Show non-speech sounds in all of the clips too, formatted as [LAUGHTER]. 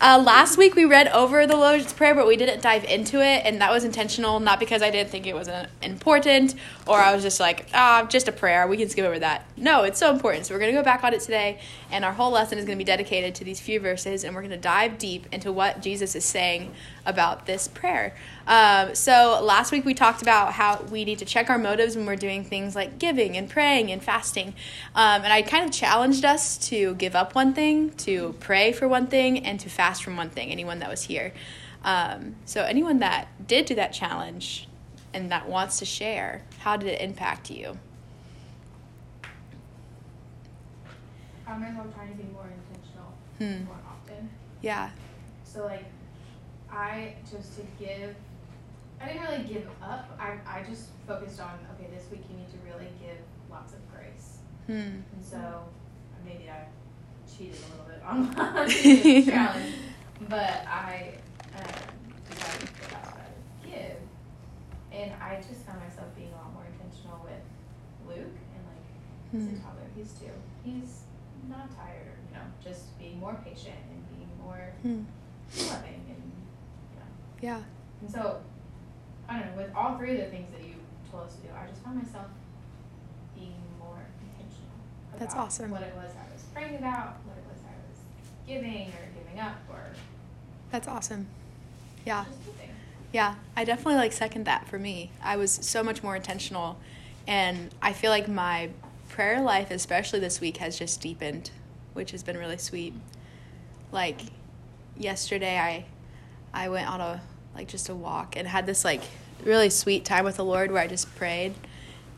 Uh, last week we read over the Lord's Prayer, but we didn't dive into it, and that was intentional, not because I didn't think it was uh, important or I was just like, ah, just a prayer, we can skip over that. No, it's so important. So we're going to go back on it today, and our whole lesson is going to be dedicated to these few verses, and we're going to dive deep into what Jesus is saying about this prayer. Um, so last week we talked about how we need to check our motives when we're doing things like giving and praying and fasting, um, and I kind of challenged us to give up one thing, to pray for one thing, and to fast from one thing, anyone that was here. Um, so, anyone that did do that challenge and that wants to share, how did it impact you? I'm trying to be more intentional hmm. more often. Yeah. So, like, I chose to give, I didn't really give up. I, I just focused on, okay, this week you need to really give lots of grace. Hmm. And so, maybe I cheated a little bit on [LAUGHS] my [LAUGHS] challenge, but I um, decided that that's what I would give. And I just found myself being a lot more intentional with Luke and like he's a hmm. toddler, he's two. He's not tired, you know, just being more patient and being more hmm. loving and you know. Yeah. And so I don't know, with all three of the things that you told us to do, I just found myself being more intentional. That's awesome. What it was I was praying about, what it was I was giving or giving up or. That's awesome. Yeah. Yeah, I definitely like second that for me. I was so much more intentional and I feel like my prayer life especially this week has just deepened, which has been really sweet. Like yesterday I I went on a like just a walk and had this like really sweet time with the Lord where I just prayed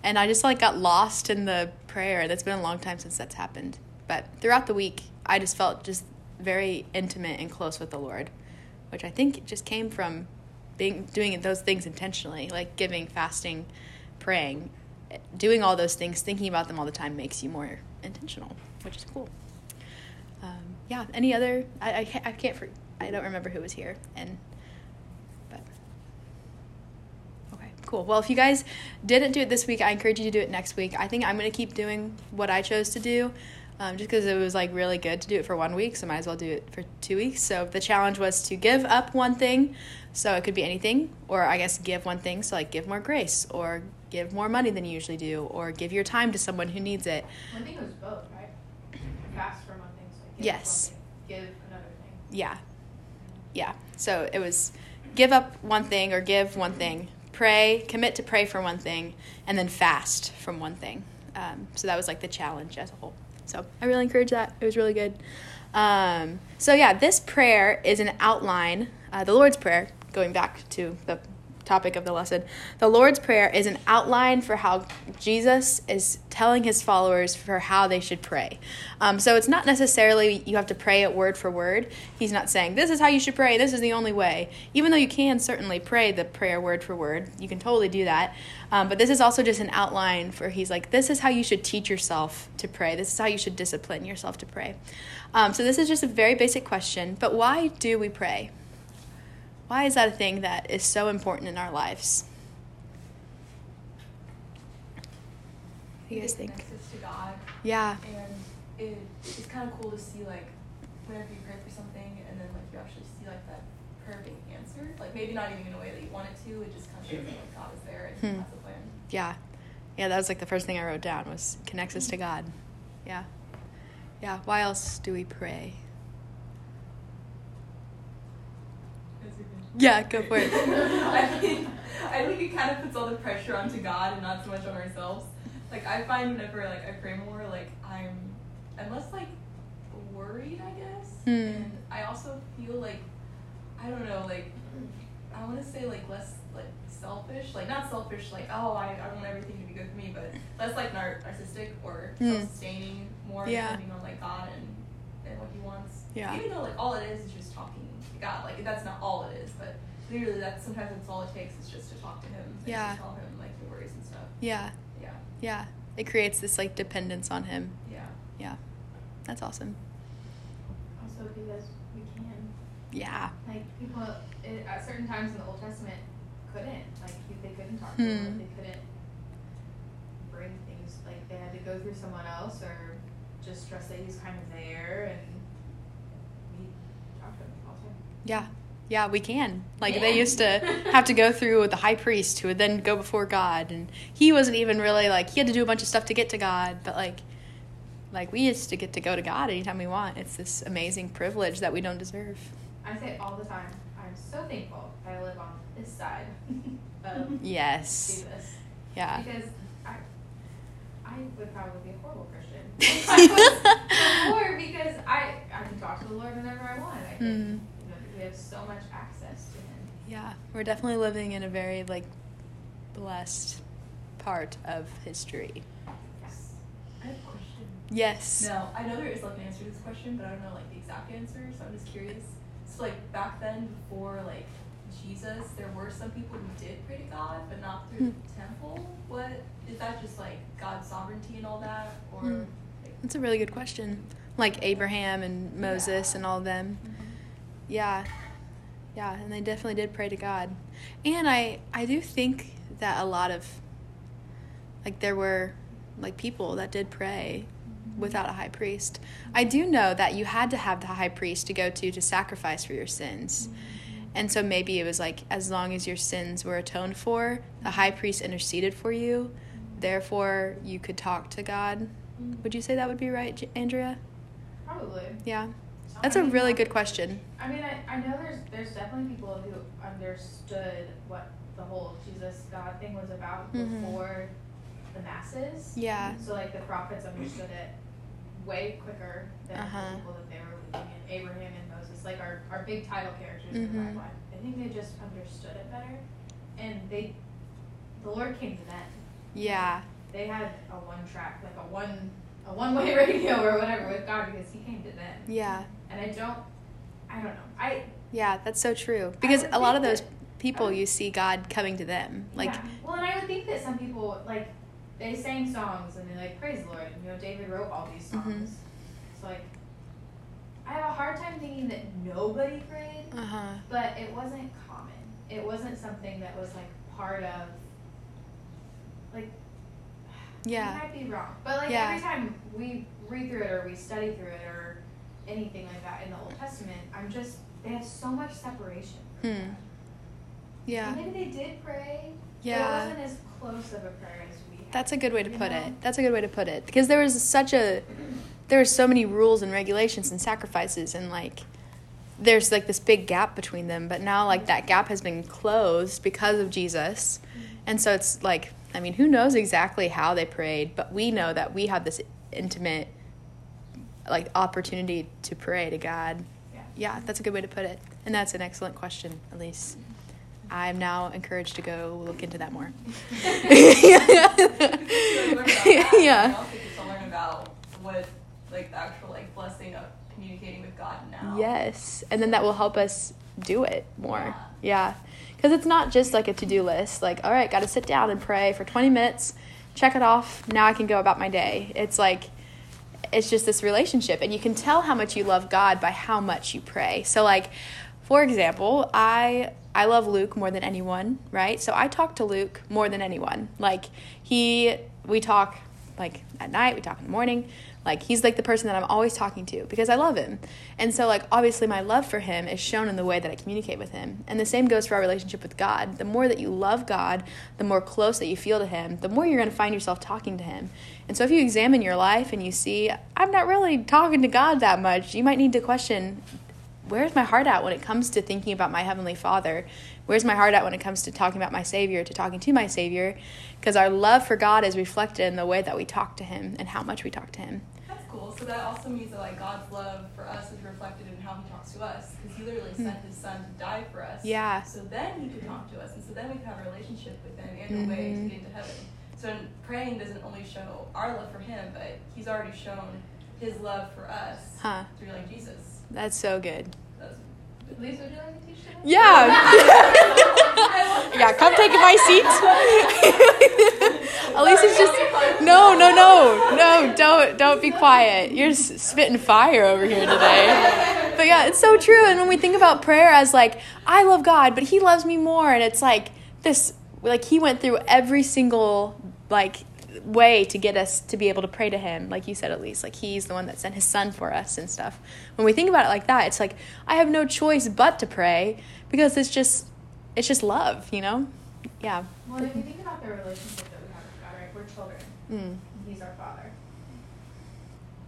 and I just like got lost in the prayer. That's been a long time since that's happened. But throughout the week, I just felt just very intimate and close with the Lord, which I think just came from being doing those things intentionally, like giving, fasting, praying, doing all those things, thinking about them all the time makes you more intentional, which is cool. Um, yeah. Any other? I I, I can't. I don't remember who was here, and but okay, Cool. Well, if you guys didn't do it this week, I encourage you to do it next week. I think I'm going to keep doing what I chose to do um, just because it was like really good to do it for one week, so might as well do it for two weeks. So the challenge was to give up one thing, so it could be anything, or I guess give one thing, so like give more grace, or give more money than you usually do, or give your time to someone who needs it. I think it was both, right? Fast for one thing, so give yes. Thing, give another thing. Yeah, yeah. So it was give up one thing or give one thing pray, commit to pray for one thing, and then fast from one thing. Um, so that was like the challenge as a whole. So I really encourage that. It was really good. Um, so yeah, this prayer is an outline. Uh, the Lord's Prayer, going back to the topic of the lesson. The Lord's Prayer is an outline for how Jesus is telling his followers for how they should pray. Um, so it's not necessarily you have to pray it word for word. He's not saying, this is how you should pray, this is the only way. Even though you can certainly pray the prayer word for word, you can totally do that. Um, but this is also just an outline for he's like, this is how you should teach yourself to pray, this is how you should discipline yourself to pray. Um, so this is just a very basic question, but why do we pray? Why is that a thing that is so important in our lives? What do you guys think? to God. Yeah. And it, it's kind of cool to see like whenever you pray for something and then like you actually see like that prayer being answered. Like maybe not even in a way that you want it to. It just kind of shows that like God is there and hmm. has a plan. Yeah. Yeah, that was like the first thing I wrote down was connects us to God. Yeah. Yeah. Why else do we pray? Yeah, go for it. [LAUGHS] I think I think it kind of puts all the pressure onto God and not so much on ourselves. Like I find whenever like I pray more, like I'm I'm less like worried, I guess, mm. and I also feel like I don't know, like I want to say like less like selfish, like not selfish, like oh I, I want everything to be good for me, but less like nar- narcissistic or mm. self-sustaining, more yeah. depending on like God and and what He wants. Yeah. Even though like all it is is just talking God. Like that's not all it is, but literally that's sometimes that's all it takes is just to talk to him. yeah. tell him like your worries and stuff. Yeah. Yeah. Yeah. It creates this like dependence on him. Yeah. Yeah. That's awesome. Also because we can. Yeah. Like people it, at certain times in the Old Testament couldn't like they couldn't talk to him. Hmm. Like, they couldn't bring things like they had to go through someone else or just trust that he's kind of there and Yeah. Yeah, we can. Like Yeah. they used to have to go through the high priest who would then go before God and he wasn't even really like he had to do a bunch of stuff to get to God, but like like we used to get to go to God anytime we want. It's this amazing privilege that we don't deserve. I say all the time, I'm so thankful I live on this side [LAUGHS] of Yes. Jesus. Yeah. Because I, I would probably be a horrible Christian [LAUGHS] if I was before because I, I can talk to the Lord whenever I want. I can, Mm. You know, we have so much access to Him. Yeah, we're definitely living in a very like blessed part of history. Yes. I have a question. Yes. No, I know there is like an answer to this question, but I don't know like the exact answer, so I'm just curious. So like back then, before like Jesus, there were some people who did pray to God, but not through Hmm. the temple. What is that? Just like God's sovereignty and all that, or? Hmm. Like, That's a really good question. Like Abraham and Moses Yeah. and all of them. Yeah. Yeah, and they definitely did pray to God. And I I do think that a lot of like there were like people that did pray without a high priest. I do know that you had to have the high priest to go to to sacrifice for your sins. And so maybe it was like as long as your sins were atoned for, the high priest interceded for you, therefore you could talk to God. Would you say that would be right, Andrea? Probably. Yeah. That's a I mean, really good question. I mean, I, I know there's there's definitely people who understood what the whole Jesus God thing was about Mhm. before the masses. Yeah. So like the prophets understood it way quicker than Uh-huh. the people that they were leading in Abraham and Moses, like our, our big title characters in Mhm. the Bible. I think they just understood it better, and they the Lord came to them. Yeah. They had a one track, like a one a one way [LAUGHS] radio or whatever with God because He came to them. Yeah. And I don't, I don't know. I Yeah, that's so true. Because a lot of those that- people I- you see God coming to them. Like yeah. well, and I would think that some people like they sang songs and they like praise the Lord. And, you know, David wrote all these songs. Mhm. It's like I have a hard time thinking that nobody prayed, uh-huh. but it wasn't common. It wasn't something that was like part of like. [SIGHS] Yeah. I might be wrong, but like Yeah. every time we read through it or we study through it or anything like that in the Old Testament, I'm just they have so much separation. Hmm. Yeah. And maybe they did pray. But Yeah. it wasn't as close of a prayer as we had. That's a good way to put know? it. That's a good way to put it. Because there was such a there were so many rules and regulations and sacrifices and like there's like this big gap between them, but now like that gap has been closed because of Jesus. And so it's like I mean, who knows exactly how they prayed, but we know that we have this intimate like opportunity to pray to God. Yeah. Yeah, that's a good way to put it. And that's an excellent question, Elise. I'm now encouraged to go look into that more. [LAUGHS] [LAUGHS] yeah. yeah. I also get about what like the actual like blessing of communicating with God now. Yes. And then that will help us do it more. Yeah. Because it's not just like a to do list, like, all right, got to sit down and pray for 20 minutes, check it off, now I can go about my day. It's like, it's just this relationship. And you can tell how much you love God by how much you pray. So, like, for example, I. I love Luke more than anyone, right? So I talk to Luke more than anyone. Like he we talk like at night, we talk in the morning. Like he's like the person that I'm always talking to because I love him. And so like obviously my love for him is shown in the way that I communicate with him. And the same goes for our relationship with God. The more that you love God, the more close that you feel to him, the more you're going to find yourself talking to him. And so if you examine your life and you see I'm not really talking to God that much, you might need to question where's my heart at when it comes to thinking about my heavenly father where's my heart at when it comes to talking about my savior to talking to my savior because our love for god is reflected in the way that we talk to him and how much we talk to him That's cool. So that also means that like God's love for us is reflected in how He talks to us, because He literally sent His Son to die for us. Yeah. So then He could talk to us, and so then we could have a relationship with Him and a way to Mhm. get into heaven. So praying doesn't only show our love for Him, but He's already shown His love for us huh through like Jesus. that's so good Lisa, would you like teach today? yeah. [LAUGHS] Yeah come take my seat. [LAUGHS] Elise is just no no no no don't don't be quiet. You're spitting fire over here today. But yeah it's so true. And when we think about prayer as like i love god but he loves me more. And it's like this like he went through every single like way to get us to be able to pray to him like you said Elise like he's the one that sent his son for us and stuff when we think about it like that it's like i have no choice but to pray because it's just it's just love you know yeah Well, if you think about the relationship that we have with God, right? We're children. mm. He's our father.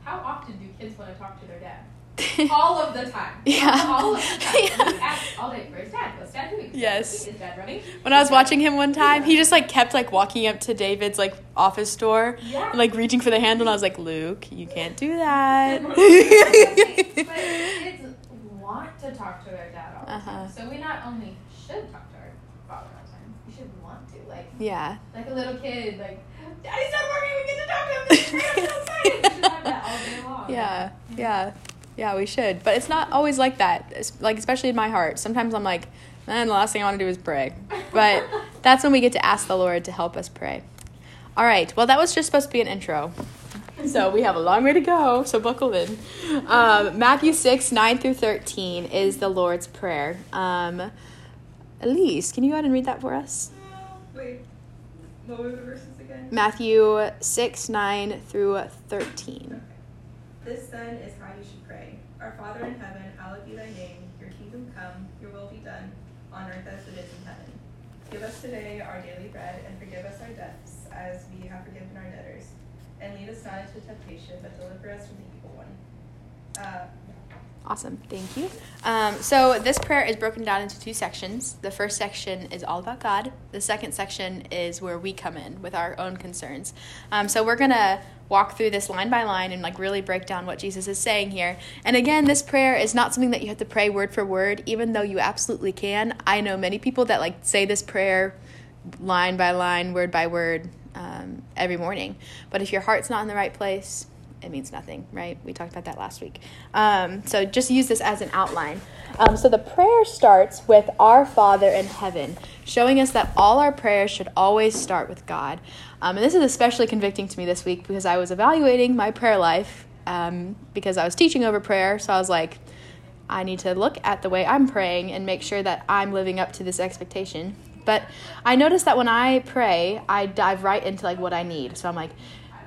How often do kids want to talk to their dad? [LAUGHS] All of the time. Yeah. All of the time. [LAUGHS] Yeah. All day, where's dad? What's dad doing? Yes. Is dad running? when i was watching him one time he just like kept like walking up to david's like office door Yeah. and, like reaching for the handle and i was like luke you can't do that [LAUGHS] but kids want to talk to their dad all the Uh-huh. time. So we not only should talk to our father all the time, we should want to. Like yeah like a little kid, like, Daddy's not working, we get to talk to him. This is great, I'm so excited. We should have that all day long. Yeah, yeah, yeah. We should, but it's not always like that. It's, like especially in my heart, sometimes I'm like, man, the last thing I want to do is pray. But [LAUGHS] that's when we get to ask the Lord to help us pray. All right. Well, that was just supposed to be an intro. So we have a long way to go. So buckle in. Um, Matthew six nine through thirteen is the Lord's prayer. Um, Elise, can you go ahead and read that for us? Wait, what were the verses again? Matthew six nine through thirteen. This then is how you should pray. Our Father in heaven, hallowed be thy name. Your kingdom come, your will be done, on earth as it is in heaven. Give us today our daily bread, and forgive us our debts, as we have forgiven our debtors. And lead us not into temptation, but deliver us from the evil one. Uh, Awesome, thank you. Um, so this prayer is broken down into two sections. The first section is all about God. The second section is where we come in with our own concerns. Um, so we're gonna walk through this line by line and like really break down what Jesus is saying here. And again, this prayer is not something that you have to pray word for word, even though you absolutely can. I know many people that like say this prayer line by line, word by word, um, every morning. But if your heart's not in the right place, it means nothing, right? We talked about that last week. Um, so just use this as an outline. Um, so the prayer starts with Our Father in heaven, showing us that all our prayers should always start with God. Um, and this is especially convicting to me this week because I was evaluating my prayer life um, because I was teaching over prayer. So I was like, I need to look at the way I'm praying and make sure that I'm living up to this expectation. But I noticed that when I pray, I dive right into like what I need. So I'm like,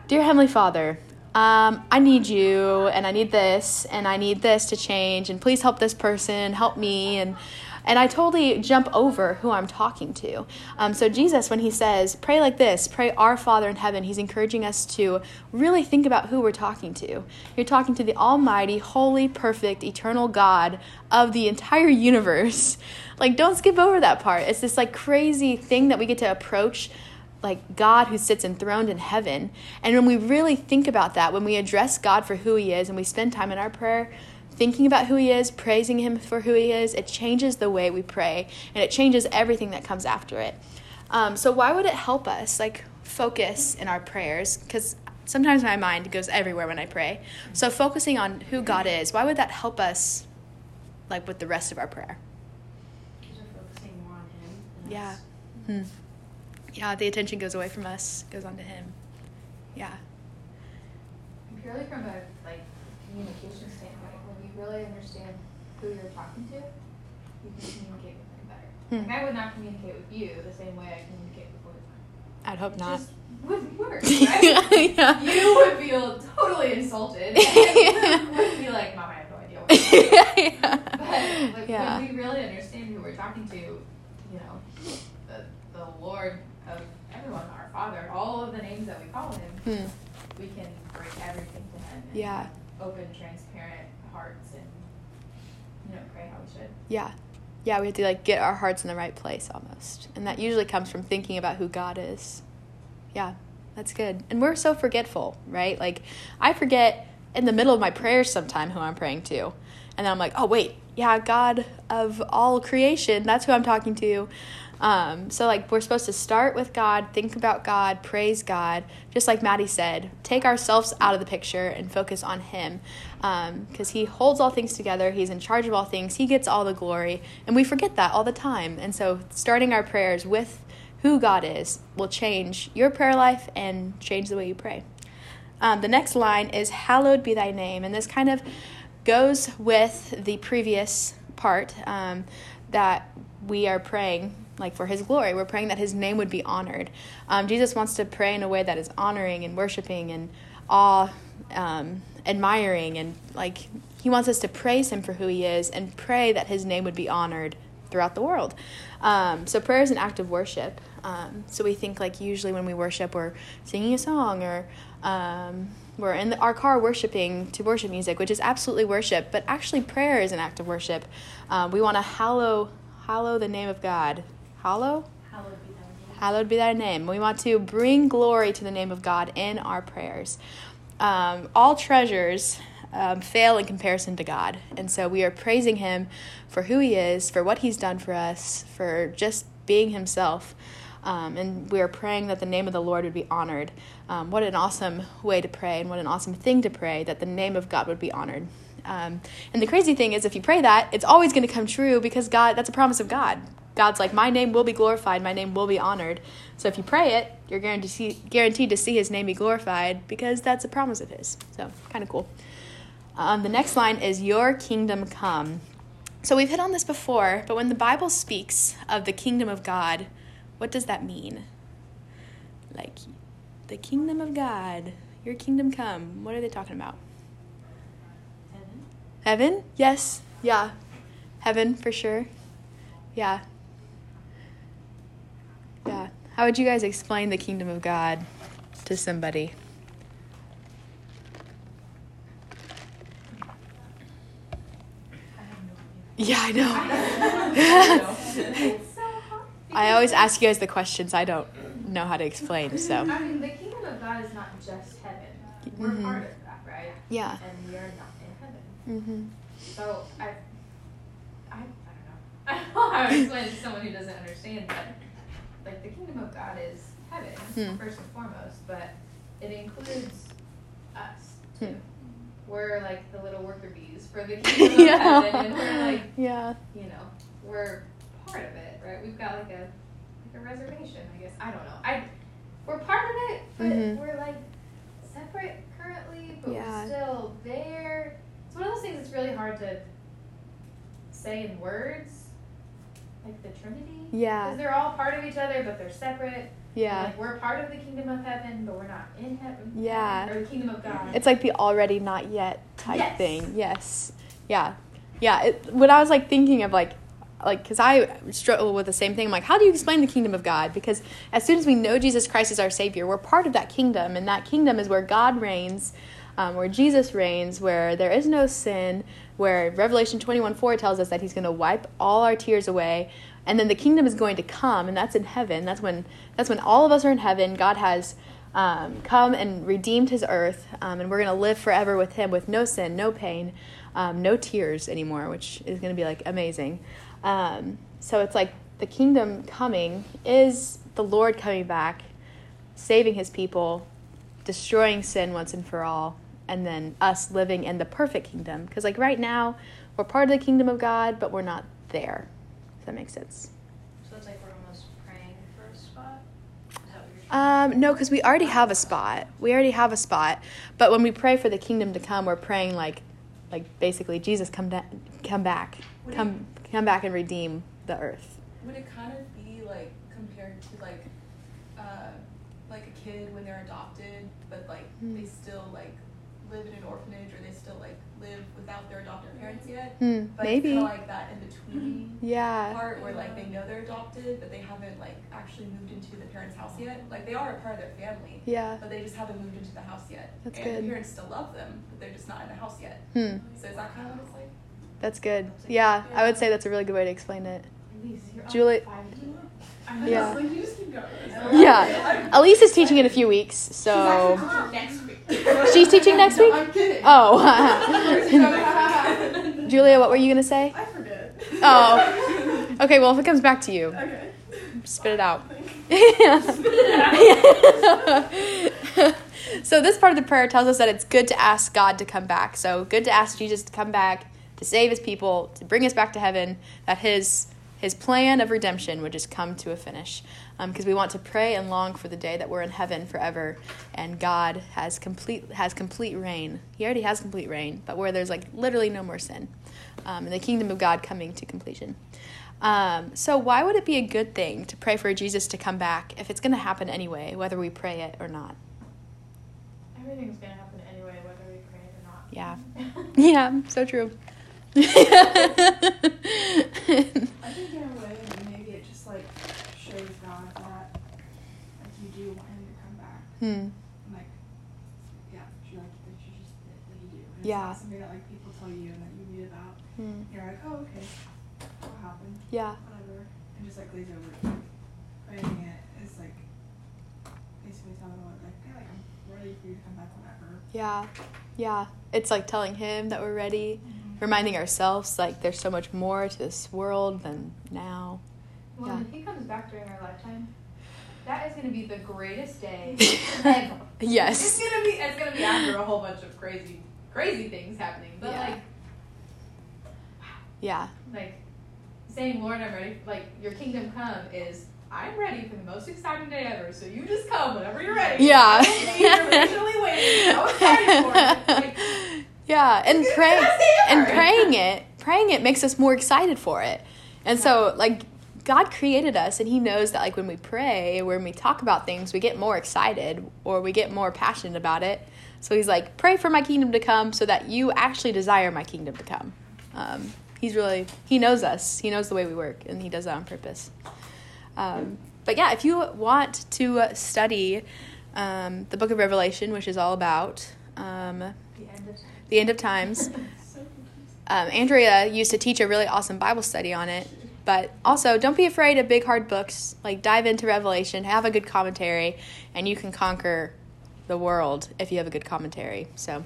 Dear Heavenly Father, um, I need you, and I need this, and I need this to change, and please help this person, help me, and and I totally jump over who I'm talking to. Um, so Jesus, when he says, "Pray like this," pray our Father in heaven, he's encouraging us to really think about who we're talking to. You're talking to the Almighty, holy, perfect, eternal God of the entire universe. [LAUGHS] Like, don't skip over that part. It's this like crazy thing that we get to approach like God who sits enthroned in heaven. And when we really think about that, when we address God for who he is and we spend time in our prayer thinking about who he is, praising him for who he is, it changes the way we pray and it changes everything that comes after it. Um, so why would it help us like focus in our prayers? Because sometimes my mind goes everywhere when I pray. So focusing on who God is, why would that help us like with the rest of our prayer? Because we're focusing more on him. Yeah. Hmm. Yeah, the attention goes away from us, goes on to him. Yeah. Purely from a like communication really understand who you're talking to, you can communicate with them better. Hmm. Like I would not communicate with you the same way I communicate with William. I'd hope It not. just wouldn't work, [LAUGHS] right? yeah. You would feel totally insulted. [LAUGHS] and would be like, Mom, I have no idea what you're saying. [LAUGHS] But like, Yeah. when we really understand who we're talking to, you know, the, the Lord of everyone, our Father, all of the names that we call him, Hmm. we can bring everything to him Yeah. open, transparent hearts and, you know, pray how we should. Yeah. Yeah, we have to like get our hearts in the right place almost. And that usually comes from thinking about who God is. Yeah. That's good. And we're so forgetful, right? Like I forget in the middle of my prayers sometime who I'm praying to. And then I'm like, "Oh, wait. Yeah, God of all creation. That's who I'm talking to." Um, so like we're supposed to start with God, think about God, praise God, just like Maddie said, take ourselves out of the picture and focus on Him, because He holds all things together. He's in charge of all things. He gets all the glory, and we forget that all the time. And so starting our prayers with who God is will change your prayer life and change the way you pray. Um, the next line is "Hallowed be Thy name," and this kind of goes with the previous part um, that we are praying like for his glory. We're praying that his name would be honored. Um, Jesus wants to pray in a way that is honoring and worshiping and awe, um, admiring, and like he wants us to praise him for who he is and pray that his name would be honored throughout the world. Um, so prayer is an act of worship. Um, so we think like usually when we worship, we're singing a song or um, we're in the, our car worshiping to worship music, which is absolutely worship. But actually, prayer is an act of worship. Um, we want to hallow hallow the name of God. Hallow. Hallowed be. Hallowed be thy name. We want to bring glory to the name of God in our prayers. Um, all treasures um, fail in comparison to God. And so we are praising Him for who He is, for what He's done for us, for just being Himself. Um, and we are praying that the name of the Lord would be honored. Um, what an awesome way to pray, and what an awesome thing to pray that the name of God would be honored. Um, and the crazy thing is, if you pray that, it's always going to come true because God, that's a promise of God. God's like, my name will be glorified, my name will be honored. So if you pray it, you're guaranteed to see, guaranteed to see his name be glorified because that's a promise of his. So kind of cool. Um, the next line is, Your kingdom come. So we've hit on this before, but when the Bible speaks of the kingdom of God, what does that mean? Like, the kingdom of God, your kingdom come. What are they talking about? Heaven. Heaven? Yes. Yeah. Heaven for sure. Yeah. Yeah. How would you guys explain the kingdom of God to somebody? I have no Yeah, I know. idea. It's so hard. I always ask you guys the questions I don't know how to explain, so. I mean, the kingdom of God is not just heaven. We're Mhm. part of that, right? Yeah. And we are not in heaven. Mm-hmm. So I, I, I don't know. [LAUGHS] I don't know how to explain it to someone who doesn't understand, but like the kingdom of God is heaven Hmm. first and foremost, but it includes us too. Hmm. We're like the little worker bees for the [LAUGHS] kingdom of Yeah. heaven, and we're like, [LAUGHS] Yeah. you know, we're part of it, right? We've got like a like a reservation, I guess. I don't know. I we're part of it, but Mhm. we're like separate currently, but Yeah. we're still there. It's one of those things that's really hard to say in words, like the Trinity. Yeah. Because they're all part of each other, but they're separate. Yeah. Like we're part of the kingdom of heaven, but we're not in heaven. Yeah. Or the kingdom of God. It's like the already not yet type Yes. thing. Yes. Yeah. Yeah. It, when I was like thinking of like, like, because I struggle with the same thing. I'm like, how do you explain the kingdom of God? Because as soon as we know Jesus Christ is our Savior, we're part of that kingdom, and that kingdom is where God reigns, um, where Jesus reigns, where there is no sin, where Revelation 21 4 tells us that He's going to wipe all our tears away, and then the kingdom is going to come, and that's in heaven. That's when that's when all of us are in heaven. God has um, come and redeemed His earth, um, and we're going to live forever with Him with no sin, no pain, um, no tears anymore, which is going to be like amazing. Um, so it's like the kingdom coming is the Lord coming back, saving His people, destroying sin once and for all, and then us living in the perfect kingdom. Because like right now, we're part of the kingdom of God, but we're not there. Does that make sense? So it's like we're almost praying for a spot. Is that what you're? Um, no, because we already have a spot. We already have a spot. But when we pray for the kingdom to come, we're praying like, like basically, Jesus come da- come back, Would it- come come back and redeem the earth. Would it kind of be like compared to like, uh, like a kid when they're adopted, but like Hmm. they still like live in an orphanage or they still like live without their adopted parents yet? Hmm, But maybe. it's kind of like that in between Yeah. part where like they know they're adopted, but they haven't like actually moved into the parents' house yet. Like they are a part of their family, Yeah. but they just haven't moved into the house yet. That's and good. the parents still love them, but they're just not in the house yet. Hmm. So is that kind of what it's like? That's good. Yeah, I would say that's a really good way to explain it. Elise, you're Julie- Yeah. Like, you just keep going. [LAUGHS] Yeah. Elise is teaching in a few weeks, so next week. She's teaching next week. I'm kidding. Oh, [LAUGHS] [LAUGHS] Julia, what were you gonna say? I forget. Oh. Okay, well, if it comes back to you, Okay. spit it out. [LAUGHS] so this part of the prayer tells us that it's good to ask God to come back. So good to ask Jesus to come back to save his people, to bring us back to heaven, that his his plan of redemption would just come to a finish. Because um, we want to pray and long for the day that we're in heaven forever, and God has complete has complete reign. He already has complete reign, but where there's like literally no more sin, um, and the kingdom of God coming to completion. Um, so why would it be a good thing to pray for Jesus to come back if it's going to happen anyway, whether we pray it or not? Everything's gonna happen anyway, whether we pray it or not. Yeah. [LAUGHS] [LAUGHS] Yeah, so true. [LAUGHS] I think in a way, maybe it just like shows God that like you do want him to come back. Hmm. Like, yeah, you like that you just that, that you do. And Yeah. It's not something that like people tell you and that you read about. Hmm. You're like, oh okay, what happened? Yeah. Whatever, and just like glaze over it. Praying it is like basically telling the Lord like, yeah, like I'm ready for you to come back whenever. Yeah. Yeah. It's like telling him that we're ready, reminding ourselves like there's so much more to this world than now. Well, Yeah. if he comes back during our lifetime, that is going to be the greatest day [LAUGHS] ever. It's Yes. gonna be. It's gonna be after a whole bunch of crazy, crazy things happening. But Yeah. like, Yeah. like saying, "Lord, I'm ready." Like your kingdom come is. I'm ready for the most exciting day ever. So you just come whenever you're ready. Yeah. Patiently waiting. So excited for it. Like, [LAUGHS] yeah, and It's pray the best day and praying it, praying it makes us more excited for it. And so like God created us and he knows that like when we pray, when we talk about things, we get more excited or we get more passionate about it. So he's like, "Pray for my kingdom to come so that you actually desire my kingdom to come." Um, he's really he knows us. He knows the way we work and he does that on purpose. Um, but yeah, if you want to uh, study um, the book of Revelation, which is all about um, the end of the end of times, [LAUGHS] um, Andrea used to teach a really awesome Bible study on it. But also, don't be afraid of big, hard books. Like, dive into Revelation, have a good commentary, and you can conquer the world if you have a good commentary. So,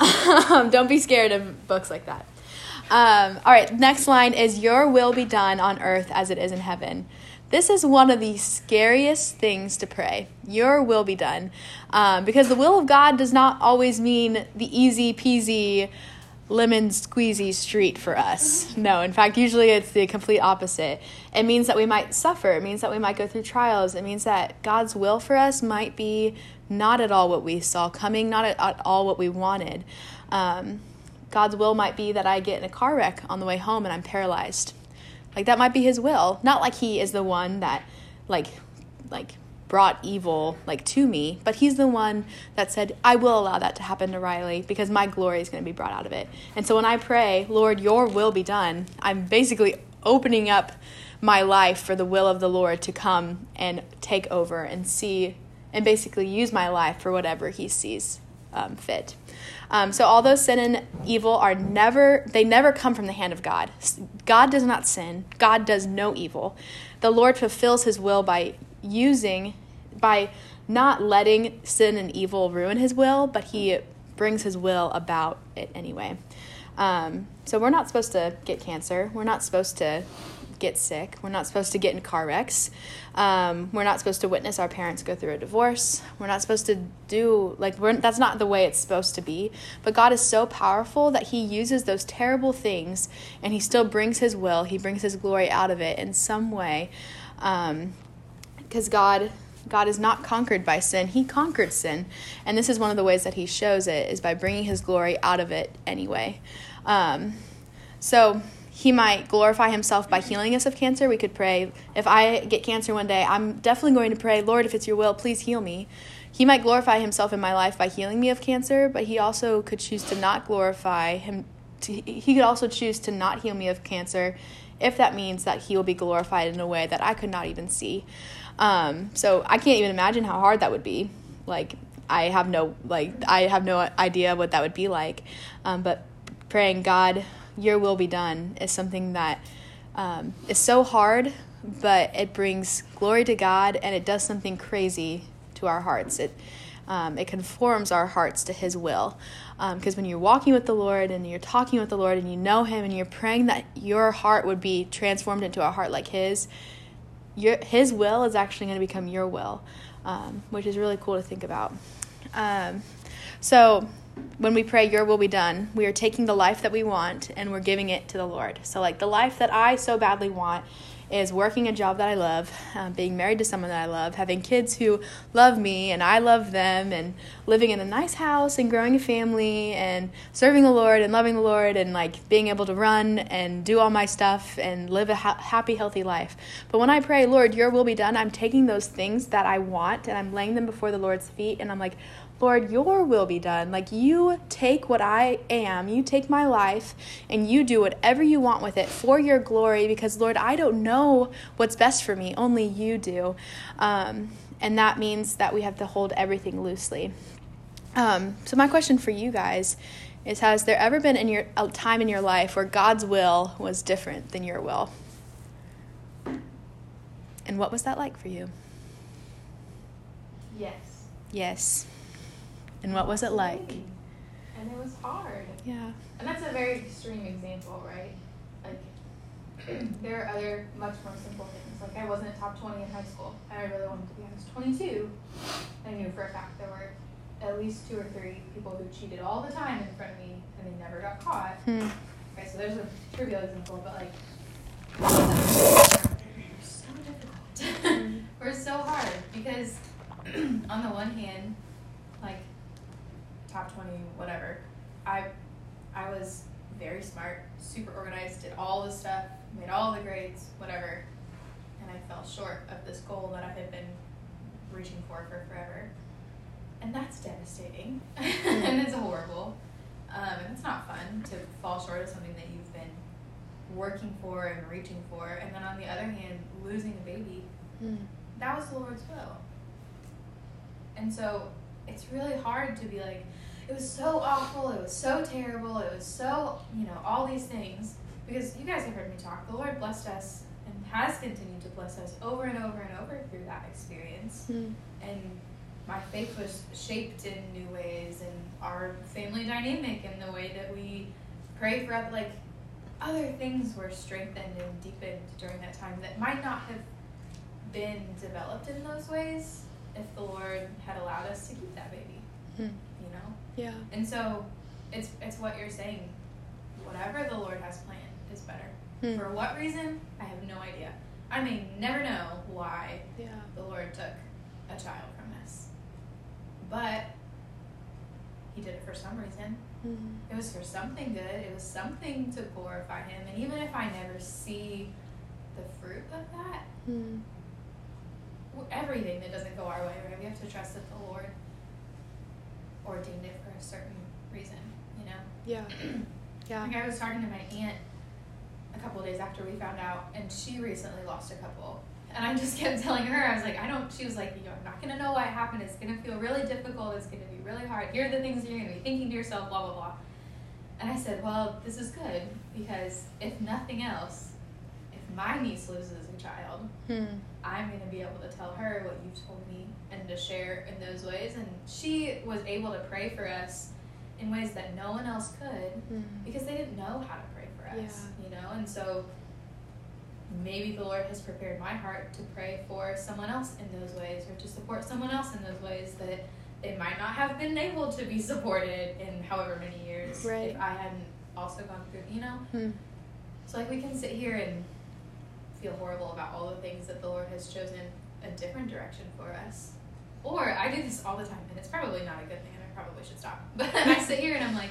[LAUGHS] um, don't be scared of books like that. Um, all right, next line is Your will be done on earth as it is in heaven. This is one of the scariest things to pray. Your will be done. Um, because the will of God does not always mean the easy peasy, lemon squeezy street for us. No, in fact, usually it's the complete opposite. It means that we might suffer, it means that we might go through trials, it means that God's will for us might be not at all what we saw coming, not at, all what we wanted. Um, God's will might be that I get in a car wreck on the way home and I'm paralyzed. Like that might be his will. Not like he is the one that like like brought evil like to me, but he's the one that said, "I will allow that to happen to Riley because my glory is going to be brought out of it." And so when I pray, "Lord, your will be done," I'm basically opening up my life for the will of the Lord to come and take over and see and basically use my life for whatever he sees um, fit. Um, so although sin and evil are never they never come from the hand of God. God does not sin. God does no evil. The Lord fulfills his will by using by not letting sin and evil ruin his will, but he brings his will about it anyway. Um, so we're not supposed to get cancer. We're not supposed to get sick. We're not supposed to get in car wrecks. Um, we're not supposed to witness our parents go through a divorce. We're not supposed to do like we're that's not the way it's supposed to be. But God is so powerful that He uses those terrible things and He still brings His will. He brings His glory out of it in some way, because God. God is not conquered by sin. He conquered sin. And this is one of the ways that he shows it is by bringing his glory out of it anyway. Um, so he might glorify himself by healing us of cancer. We could pray, if I get cancer one day, I'm definitely going to pray, Lord, if it's your will, please heal me. He might glorify himself in my life by healing me of cancer, but he also could choose to not glorify him. To, he could also choose to not heal me of cancer if that means that he will be glorified in a way that I could not even see. Um, so I can't even imagine how hard that would be. Like, I have no like I have no idea what that would be like. Um, but praying God, Your will be done is something that um, is so hard, but it brings glory to God and it does something crazy to our hearts. It um, it conforms our hearts to His will. Because when you're walking with the Lord and you're talking with the Lord and you know Him and you're praying that your heart would be transformed into a heart like His, your His will is actually going to become your will, um, which is really cool to think about. Um, so when we pray, Your will be done, we are taking the life that we want and we're giving it to the Lord. So, like the life that I so badly want is working a job that I love, um, being married to someone that I love, having kids who love me and I love them, and living in a nice house and growing a family and serving the Lord and loving the Lord and like being able to run and do all my stuff and live a ha- happy, healthy life. But when I pray, Lord, your will be done, I'm taking those things that I want and I'm laying them before the Lord's feet and I'm like, Lord, your will be done. Like you take what I am, you take my life, and you do whatever you want with it for your glory because, Lord, I don't know what's best for me, only you do. Um, and that means that we have to hold everything loosely. Um, so, my question for you guys is Has there ever been in your, a time in your life where God's will was different than your will? And what was that like for you? Yes. Yes. And what was it like? And it was hard. Yeah. And that's a very extreme example, right? Like, [CLEARS THROAT] there are other much more simple things. Like, I wasn't top 20 in high school, and I really wanted to be. I was 22. I knew for a fact there were at least two or three people who cheated all the time in front of me, and they never got caught. Hmm. Okay, so there's a trivial example, but like, so difficult. [LAUGHS] We're so hard because, [CLEARS THROAT] on the one hand, like, top 20, whatever, I, I was very smart, super organized, did all the stuff, made all the grades, whatever, and I fell short of this goal that I had been reaching for for forever. And that's devastating, [LAUGHS] and it's horrible. Um, and it's not fun to fall short of something that you've been working for and reaching for. And then on the other hand, losing a baby, Hmm. that was the Lord's will. And so it's really hard to be like, it was so awful, it was so terrible, it was so, you know, all these things. Because you guys have heard me talk. The Lord blessed us and has continued to bless us over and over and over through that experience Hmm. and my faith was shaped in new ways and our family dynamic and the way that we pray for other like other things were strengthened and deepened during that time that might not have been developed in those ways if the Lord had allowed us to keep that baby, Hmm. you know? Yeah. And so it's it's what you're saying. Whatever the Lord has planned is better. Hmm. For what reason? I have no idea. I may never know why Yeah. the Lord took a child from us. But He did it for some reason. Hmm. It was for something good. It was something to glorify Him. And even if I never see the fruit of that, Hmm. everything that doesn't go our way, right? We have to trust that the Lord ordained it for a certain reason, you know? Yeah. [CLEARS THROAT] Yeah. Like I was talking to my aunt a couple of days after we found out, and she recently lost a couple. And I just [LAUGHS] kept telling her, I was like, I don't. She was like, you know, I'm not gonna know why it happened. It's gonna feel really difficult. It's gonna be really hard. Here are the things you're gonna be thinking to yourself, blah blah blah. And I said, well, this is good because if nothing else, my niece loses a child, Hmm. I'm going to be able to tell her what you've told me and to share in those ways. And she was able to pray for us in ways that no one else could Hmm. because they didn't know how to pray for us, you know? And so maybe the Lord has prepared my heart to pray for someone else in those ways or to support someone else in those ways that they might not have been able to be supported in however many years Right. if I hadn't also gone through, you know? Hmm. So like we can sit here and feel horrible about all the things that the Lord has chosen a different direction for us. Or I do this all the time and it's probably not a good thing and I probably should stop. [LAUGHS] But I sit here and I'm like,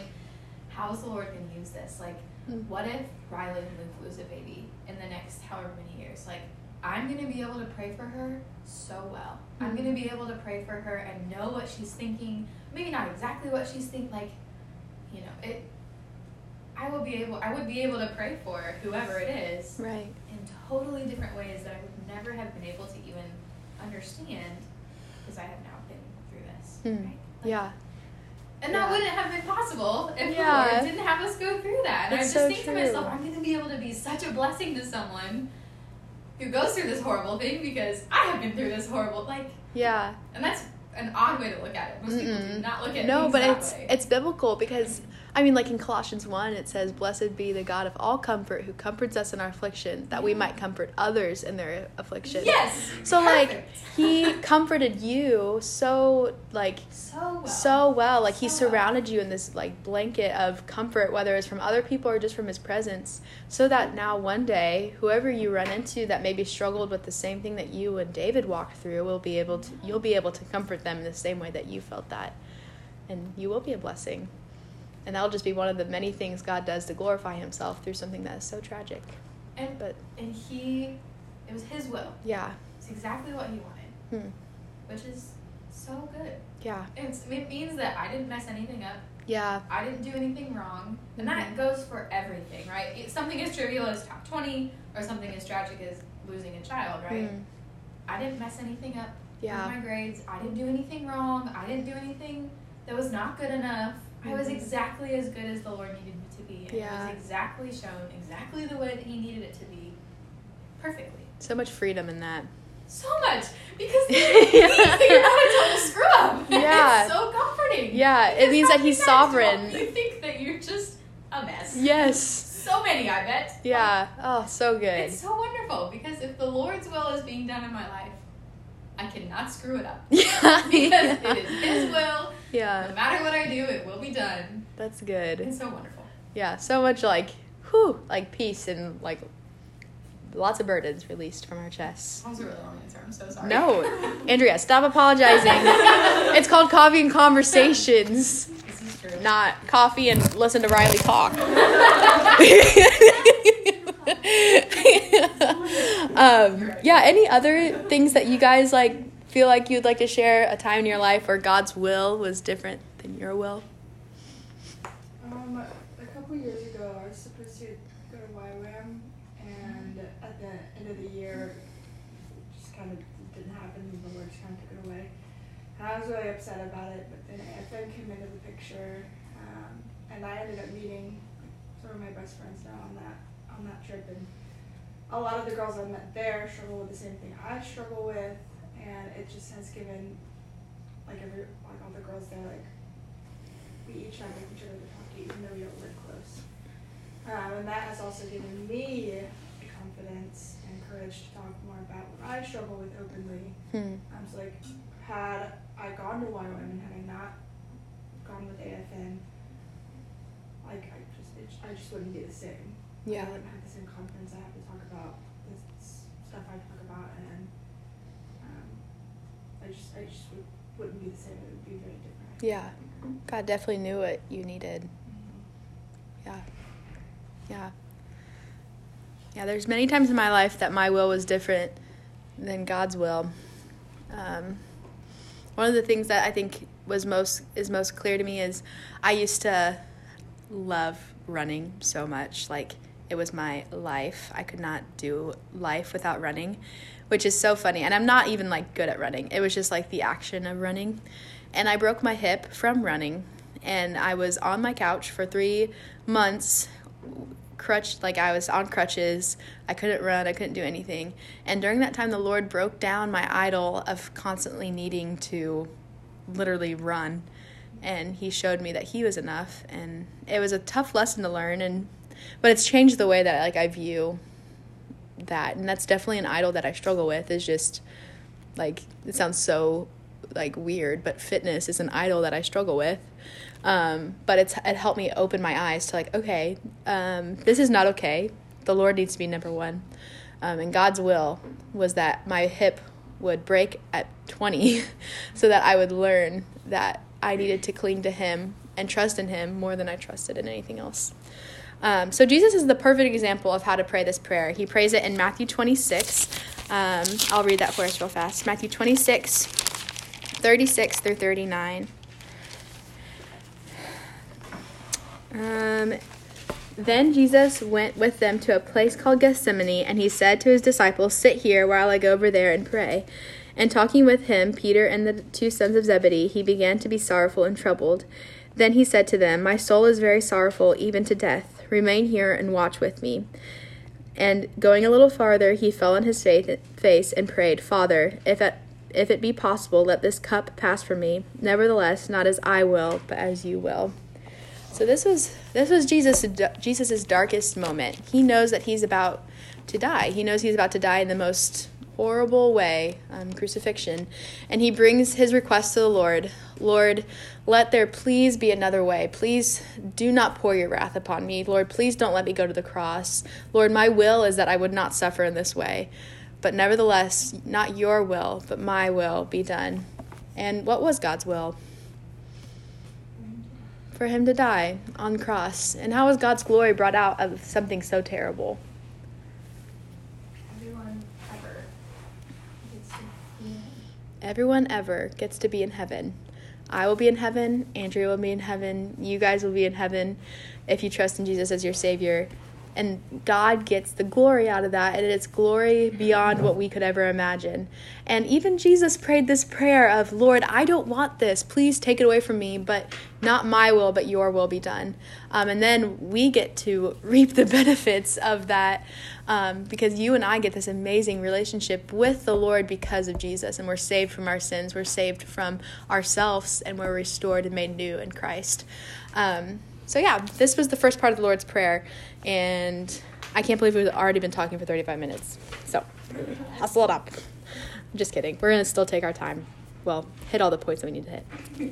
how is the Lord gonna use this? Like, Hmm. what if Riley Luke lose a baby in the next however many years? Like, I'm gonna be able to pray for her so well. I'm Mhm. gonna be able to pray for her and know what she's thinking. Maybe not exactly what she's thinking, like, you know, it I will be able I would be able to pray for whoever it is Right. in totally different ways that I would never have been able to even understand because I have now been through this. Hmm. Right? Like, Yeah. And Yeah. that wouldn't have been possible if Yeah. the Lord didn't have us go through that. And That's I just so think true. to myself, I'm gonna be able to be such a blessing to someone who goes through this horrible thing because I have been through this horrible like Yeah. and that's an odd way to look at it. Most people do not look at no, but it's way. it's biblical because I mean, like in Colossians 1, it says, Blessed be the God of all comfort who comforts us in our affliction, that we might comfort others in their affliction. Yes. So, like, he comforted you so, like, so well. so well. Like, he So well. surrounded you in this, like, blanket of comfort, whether it's from other people or just from his presence, so that now one day, whoever you run into that maybe struggled with the same thing that you and David walked through will be able to, you'll be able to comfort them in the same way that you felt that. And you will be a blessing. And that'll just be one of the many things God does to glorify himself through something that is so tragic. And But and he, it was his will. yeah. It's exactly what he wanted, Hmm. which is so good. Yeah. It's, it means that I didn't mess anything up. Yeah. I didn't do anything wrong, and that Mhm. goes for everything, right? It's something as trivial as top twenty, or something as tragic as losing a child, right? Hmm. I didn't mess anything up Yeah. my grades. I didn't do anything wrong. I didn't do anything that was not good enough. I was exactly as good as the Lord needed me to be. And Yeah. it was exactly shown exactly the way that He needed it to be, perfectly. So much freedom in that. So much because that you're not a total screw up. [LAUGHS] Yeah. it's so comforting. Yeah, it means that he's many times do sovereign. You think that you're just a mess. Yes. So many, I bet. Yeah. Oh, so good. It's so wonderful because if the Lord's will is being done in my life, I cannot screw it up. [LAUGHS] Yeah. [LAUGHS] because it is His will. No matter what I do, it will be done. That's good. It's so wonderful. Yeah. So much like, whew, like peace and like lots of burdens released from our chests. That was a really long answer. I'm so sorry. No, [LAUGHS] Andrea, stop apologizing. it's called coffee and conversations, this is true. not coffee and listen to Riley talk. [LAUGHS] [LAUGHS] um, yeah. Any other things that you guys like feel like you'd like to share? A time in your life where God's will was different than your will. Um, a couple years ago, I was supposed to go to YWAM, and at the end of the year, it just kind of didn't happen. The Lord just kind of took it away, and I was really upset about it. But then AFN came into the picture, um, and I ended up meeting some of my best friends now on that on that trip, and a lot of the girls I met there struggle with the same thing I struggle with, and it just has given like every like all the girls there like we each have like each other to talk to, even though we don't live close. Um, and that has also given me the confidence and courage to talk more about what I struggle with openly. Hmm. I was like, had I gone to YWAM and had I not gone with AFN, like I just, it, I just wouldn't be the same. Yeah. I wouldn't have the same confidence I have to talk about this stuff I talk about, and um, I just, I just would, wouldn't be the same. It would be very different. Yeah. God definitely knew what you needed. Yeah. Yeah. Yeah, there's many times in my life that my will was different than God's will. Um, one of the things that I think was most is most clear to me is I used to love running so much. Like it was my life. I could not do life without running, which is so funny. And I'm not even like good at running. It was just like the action of running. And I broke my hip from running and I was on my couch for 3 months crutch like I was on crutches. I couldn't run, I couldn't do anything. And during that time the Lord broke down my idol of constantly needing to literally run. And he showed me that he was enough and it was a tough lesson to learn and but it's changed the way that like I view that. And that's definitely an idol that I struggle with is just like it sounds so like weird, but fitness is an idol that I struggle with. Um, but it's it helped me open my eyes to like, okay, um, this is not okay. The Lord needs to be number one, um, and God's will was that my hip would break at 20, [LAUGHS] so that I would learn that I needed to cling to Him and trust in Him more than I trusted in anything else. Um, so Jesus is the perfect example of how to pray this prayer. He prays it in Matthew 26. Um, I'll read that for us real fast. Matthew 26, 36 through 39. Um, then Jesus went with them to a place called Gethsemane, and he said to his disciples, Sit here while I go over there and pray. And talking with him, Peter and the two sons of Zebedee, he began to be sorrowful and troubled. Then he said to them, My soul is very sorrowful, even to death. Remain here and watch with me. And going a little farther, he fell on his face and prayed, Father, if it, if it be possible, let this cup pass from me. Nevertheless, not as I will, but as you will. So this was this was Jesus Jesus's darkest moment. He knows that he's about to die. He knows he's about to die in the most horrible way, um, crucifixion, and he brings his request to the Lord. Lord, let there please be another way. Please do not pour your wrath upon me. Lord, please don't let me go to the cross. Lord, my will is that I would not suffer in this way. But nevertheless, not your will, but my will be done. And what was God's will? For him to die on the cross. And how was God's glory brought out of something so terrible? Everyone ever gets to be in Everyone ever gets to be in heaven. I will be in heaven, Andrea will be in heaven, you guys will be in heaven if you trust in Jesus as your Savior and God gets the glory out of that, and it's glory beyond what we could ever imagine. And even Jesus prayed this prayer of, Lord, I don't want this. Please take it away from me, but not my will, but your will be done. Um, and then we get to reap the [LAUGHS] benefits of that um, because you and I get this amazing relationship with the Lord because of Jesus, and we're saved from our sins, we're saved from ourselves, and we're restored and made new in Christ. Um, so, yeah, this was the first part of the Lord's Prayer, and I can't believe we've already been talking for 35 minutes. So, hustle it up. I'm just kidding. We're going to still take our time. Well, hit all the points that we need to hit.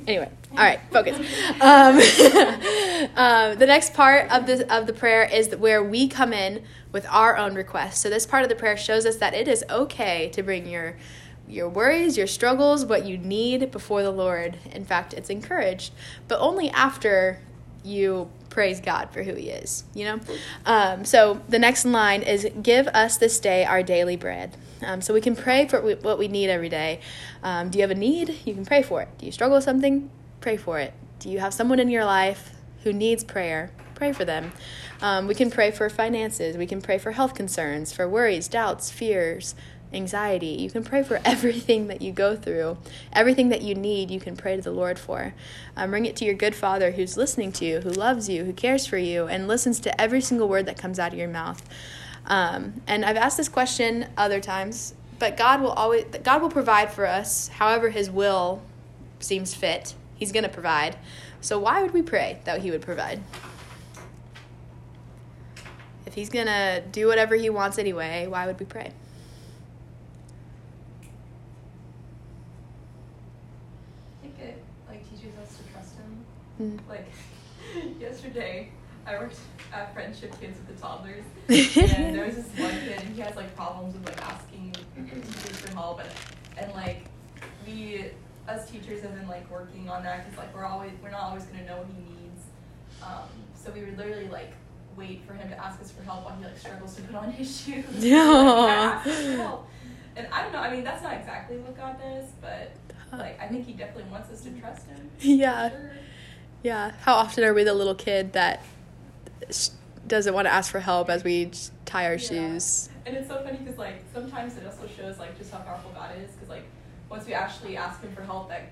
Anyway, all right, focus. Um, [LAUGHS] um, the next part of the of the prayer is where we come in with our own requests. So this part of the prayer shows us that it is okay to bring your your worries, your struggles, what you need before the Lord. In fact, it's encouraged, but only after you praise God for who He is, you know? Um, so the next line is Give us this day our daily bread. Um, so we can pray for what we need every day. Um, do you have a need? You can pray for it. Do you struggle with something? Pray for it. Do you have someone in your life who needs prayer? Pray for them. Um, we can pray for finances. We can pray for health concerns, for worries, doubts, fears, anxiety. You can pray for [LAUGHS] everything that you go through, everything that you need, you can pray to the Lord for. Um, bring it to your good Father who's listening to you, who loves you, who cares for you, and listens to every single word that comes out of your mouth. Um, and I've asked this question other times, but God will always God will provide for us however His will seems fit. He's going to provide. So why would we pray that He would provide? If He's going to do whatever He wants anyway, why would we pray? Mm. Like [LAUGHS] yesterday, I worked at Friendship Kids with the toddlers, [LAUGHS] and there was this one kid, and he has like problems with like asking teachers for help, and and like we as teachers have been like working on that because like we're always we're not always gonna know what he needs, um, so we would literally like wait for him to ask us for help while he like struggles to put on his [LAUGHS] shoes. Yeah. like, and I don't know. I mean, that's not exactly what God does, but like I think He definitely wants us to trust Him. Yeah. Sure. Yeah. How often are we the little kid that doesn't want to ask for help as we tie our yeah. shoes? And it's so funny because like sometimes it also shows like just how powerful God is because like once we actually ask Him for help, that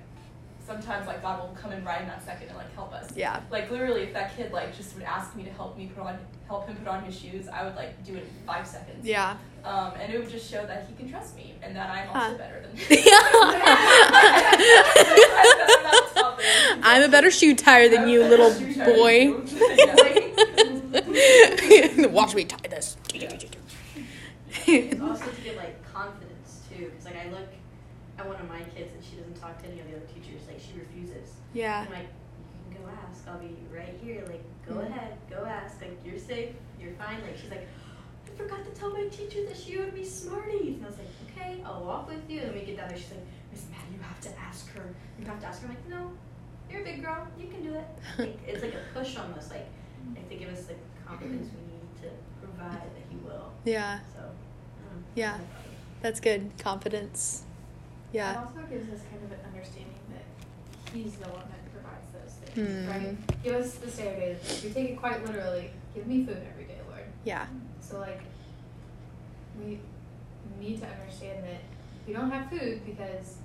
sometimes like God will come in right in that second and like help us. Yeah. Like literally, if that kid like just would ask me to help me put on help him put on his shoes, I would like do it in five seconds. Yeah. Um, and it would just show that he can trust me and that I'm also huh. better than [LAUGHS] him. [LAUGHS] [LAUGHS] [LAUGHS] I'm a better shoe tire than you, little boy. [LAUGHS] Watch me tie this. it's also to get like confidence too, because like I look at one of my kids and she doesn't talk to any of the other teachers. Like she refuses. Yeah. I'm like, you can go ask. I'll be right here. Like, go mm-hmm. ahead, go ask. Like you're safe. You're fine. Like she's like I forgot to tell my teacher that she owed me Smarties. And I was like, okay, I'll walk with you. And we get down there. She's like, Miss Maddie, you have to ask her. You have to ask her. I'm like, no, you're a big girl. You can do it. Like, it's like a [LAUGHS] push almost. Like, like to give us the confidence we need to provide that he will. Yeah. So, um, yeah. That's good. Confidence. Yeah. It also gives us kind of an understanding that he's the one that provides those things, mm. right? Give us the Saturday. We take it quite literally. Give me food every day, Lord. Yeah. So like, we need to understand that we don't have food because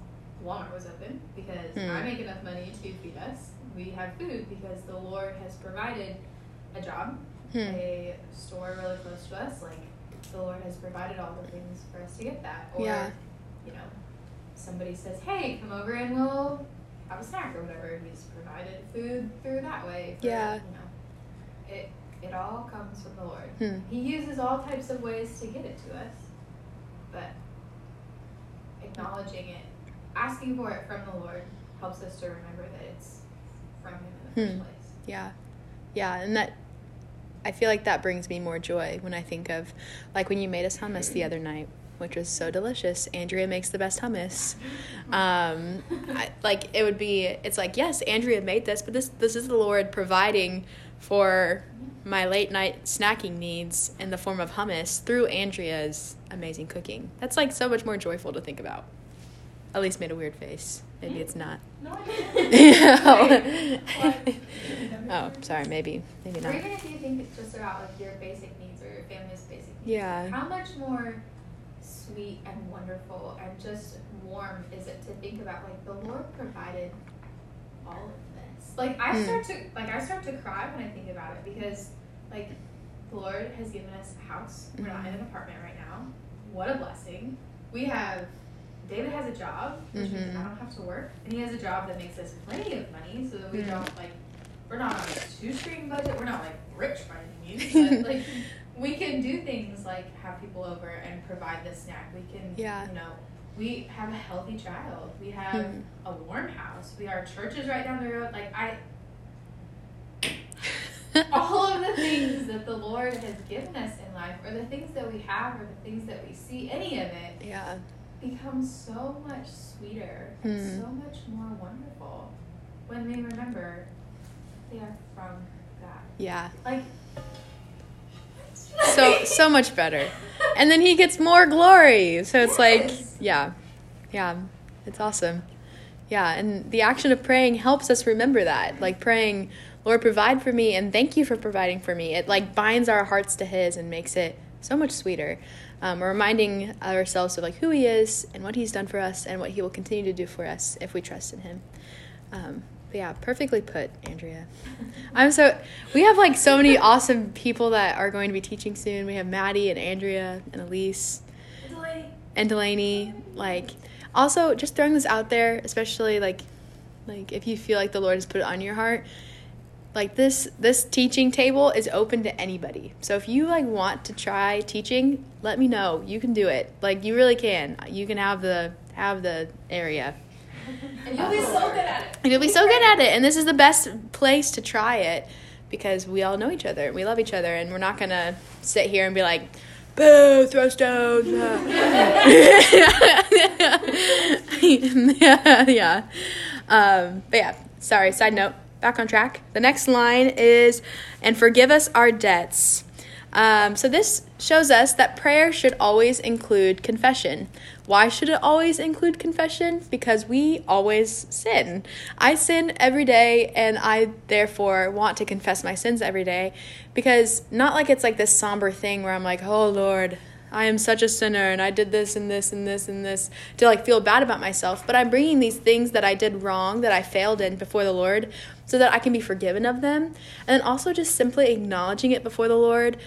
Walmart was open, because mm. I make enough money to feed us. We have food because the Lord has provided a job, hmm. a store really close to us. Like the Lord has provided all the things for us to get that. Or, yeah. you know, somebody says, "Hey, come over and we'll have a snack or whatever. He's provided food through that way. For, Yeah. You know, it it all comes from the Lord. Hmm. He uses all types of ways to get it to us, but acknowledging it, asking for it from the Lord, helps us to remember that it's from Him in the Hmm. first place. Yeah. Yeah, and that I feel like that brings me more joy when I think of like when you made us hummus the other night, which was so delicious. Andrea makes the best hummus. [LAUGHS] Um, I, like it would be it's like, yes, Andrea made this, but this this is the Lord providing for my late night snacking needs in the form of hummus through Andrea's amazing cooking. That's like so much more joyful to think about. Elise made a weird face. Maybe it's not. [LAUGHS] No, I [LAUGHS] Yeah. oh, sorry. Maybe. Maybe not. Or even if you think it's just about like your basic needs or your family's basic needs. Yeah. How much more sweet and wonderful and just warm is it to think about like the Lord provided all of this? Like I Mm. start to like I start to cry when I think about it because like the Lord has given us a house. We're not in an apartment right now. What a blessing. We have David has a job, which means I Mhm. don't have to work, and he has a job that makes us plenty of money, so that we Mm. don't like we're not on a two-stream budget. We're not like rich by any means, [LAUGHS] but like [LAUGHS] we can do things like have people over and provide the snack. We can, Yeah. you know, we have a healthy child. We have Hmm. a warm house. We our church is right down the road. Like I, [LAUGHS] all of the things that the Lord has given us in life, or the things that we have, or the things that we see, any of it yeah. Becomes so much sweeter and Hmm. so much more wonderful when we remember they are from God. Yeah. Like So so much better. And then he gets more glory. So it's like, yeah. Yeah. It's awesome. Yeah, and the action of praying helps us remember that. Like praying, Lord, provide for me and thank you for providing for me. It like binds our hearts to his and makes it so much sweeter. Um, we're reminding ourselves of like who he is and what he's done for us and what he will continue to do for us if we trust in him. Um, but yeah, perfectly put, Andrea. [LAUGHS] I'm so we have like so many awesome people that are going to be teaching soon. We have Maddie and Andrea and Elise and Delaney. Like also just throwing this out there, especially like like if you feel like the Lord has put it on your heart. Like this this teaching table is open to anybody. So if you like want to try teaching, let me know. You can do it. Like you really can. You can have the have the area. and you'll be so good at it. And you'll be so good at it. And this is the best place to try it because we all know each other and we love each other. And we're not going to sit here and be like, boo, throw stones. [LAUGHS] yeah, [LAUGHS] yeah. Um, but yeah, sorry, side note, back on track. The next line is, and forgive us our debts. Um, so this shows us that prayer should always include confession. Why should it always include confession? Because we always sin. I sin every day, and I therefore want to confess my sins every day. Because not like it's like this somber thing where I'm like, oh Lord, I am such a sinner, and I did this and this and this and this to like feel bad about myself. But I'm bringing these things that I did wrong, that I failed in before the Lord, so that I can be forgiven of them. And then also just simply acknowledging it before the Lord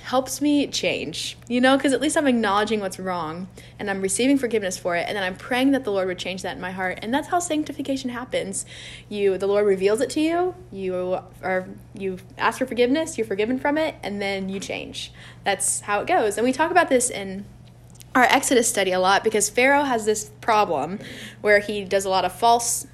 helps me change, you know, because at least I'm acknowledging what's wrong and I'm receiving forgiveness for it, and then I'm praying that the Lord would change that in my heart, and that's how sanctification happens. You, the Lord reveals it to you. You are you ask for forgiveness, you're forgiven from it, and then you change. That's how it goes. And we talk about this in our Exodus study a lot because Pharaoh has this problem where he does a lot of false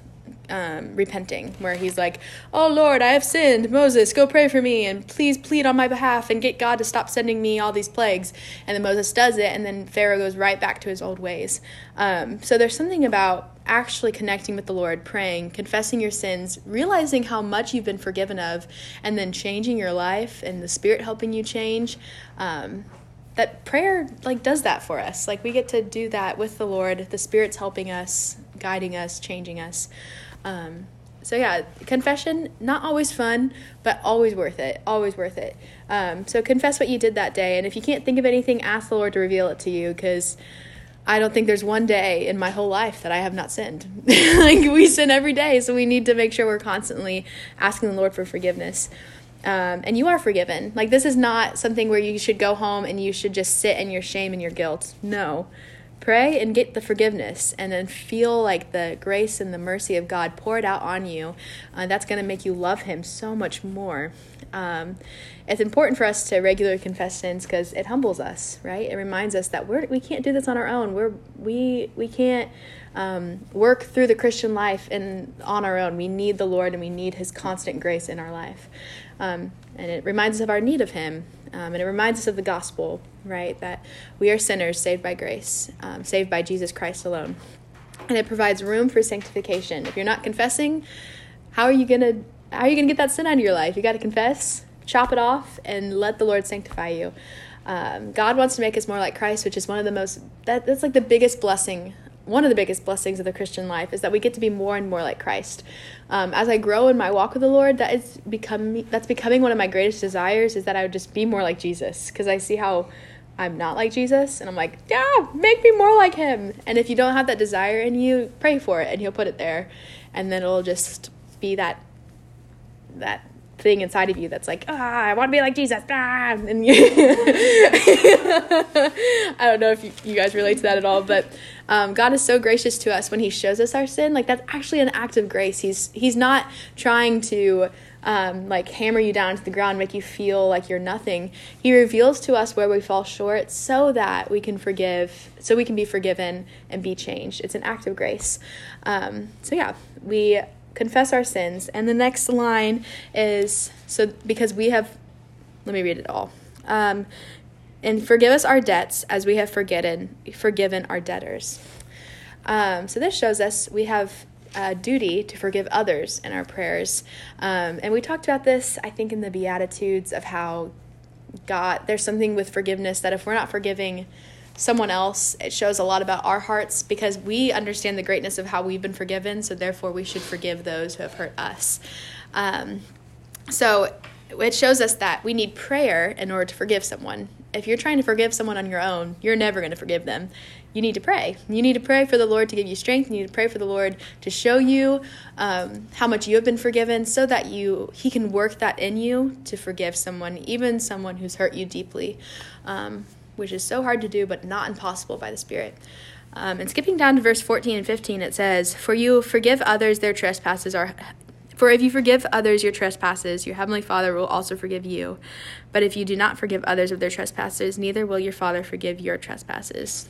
um, repenting, where he's like, Oh Lord, I have sinned. Moses, go pray for me and please plead on my behalf and get God to stop sending me all these plagues. And then Moses does it, and then Pharaoh goes right back to his old ways. Um, so there's something about actually connecting with the Lord, praying, confessing your sins, realizing how much you've been forgiven of, and then changing your life and the Spirit helping you change. Um, that prayer like does that for us like we get to do that with the lord the spirit's helping us guiding us changing us um, so yeah confession not always fun but always worth it always worth it um, so confess what you did that day and if you can't think of anything ask the lord to reveal it to you because I don't think there's one day in my whole life that I have not sinned. [LAUGHS] like we sin every day, so we need to make sure we're constantly asking the Lord for forgiveness. Um, and you are forgiven. Like this is not something where you should go home and you should just sit in your shame and your guilt. No, pray and get the forgiveness and then feel like the grace and the mercy of God poured out on you. Uh, that's going to make you love Him so much more. Um, it's important for us to regularly confess sins because it humbles us, right? It reminds us that we're we can't do this on our own. We're we we can't um, work through the Christian life and on our own. We need the Lord and we need His constant grace in our life, um, and it reminds us of our need of Him, um, and it reminds us of the gospel, right? That we are sinners saved by grace, um, saved by Jesus Christ alone, and it provides room for sanctification. If you're not confessing, how are you gonna how are you gonna get that sin out of your life? You got to confess chop it off and let the Lord sanctify you. Um, God wants to make us more like Christ, which is one of the most that, that's like the biggest blessing. One of the biggest blessings of the Christian life is that we get to be more and more like Christ. Um, as I grow in my walk with the Lord, that is becoming that's becoming one of my greatest desires. Is that I would just be more like Jesus because I see how I'm not like Jesus, and I'm like, yeah, make me more like Him. And if you don't have that desire in you, pray for it, and He'll put it there, and then it'll just be that that thing inside of you that's like, ah, I want to be like Jesus. Ah, and you [LAUGHS] I don't know if you, you, guys relate to that at all, but um, God is so gracious to us when He shows us our sin. Like that's actually an act of grace. He's He's not trying to um, like hammer you down to the ground, make you feel like you're nothing. He reveals to us where we fall short so that we can forgive, so we can be forgiven and be changed. It's an act of grace. Um, so yeah, we confess our sins. And the next line is so because we have, let me read it all. Um, and forgive us our debts as we have forgiven forgiven our debtors. Um, so this shows us we have a duty to forgive others in our prayers. Um, and we talked about this, I think, in the Beatitudes of how God, there's something with forgiveness that if we're not forgiving someone else, it shows a lot about our hearts because we understand the greatness of how we've been forgiven, so therefore we should forgive those who have hurt us. Um, so it shows us that we need prayer in order to forgive someone. If you're trying to forgive someone on your own, you're never going to forgive them. You need to pray. You need to pray for the Lord to give you strength. You need to pray for the Lord to show you um, how much you have been forgiven, so that you He can work that in you to forgive someone, even someone who's hurt you deeply. Um, which is so hard to do but not impossible by the Spirit. Um, and skipping down to verse 14 and 15, it says, For you forgive others their trespasses are. For if you forgive others your trespasses, your heavenly Father will also forgive you. But if you do not forgive others of their trespasses, neither will your Father forgive your trespasses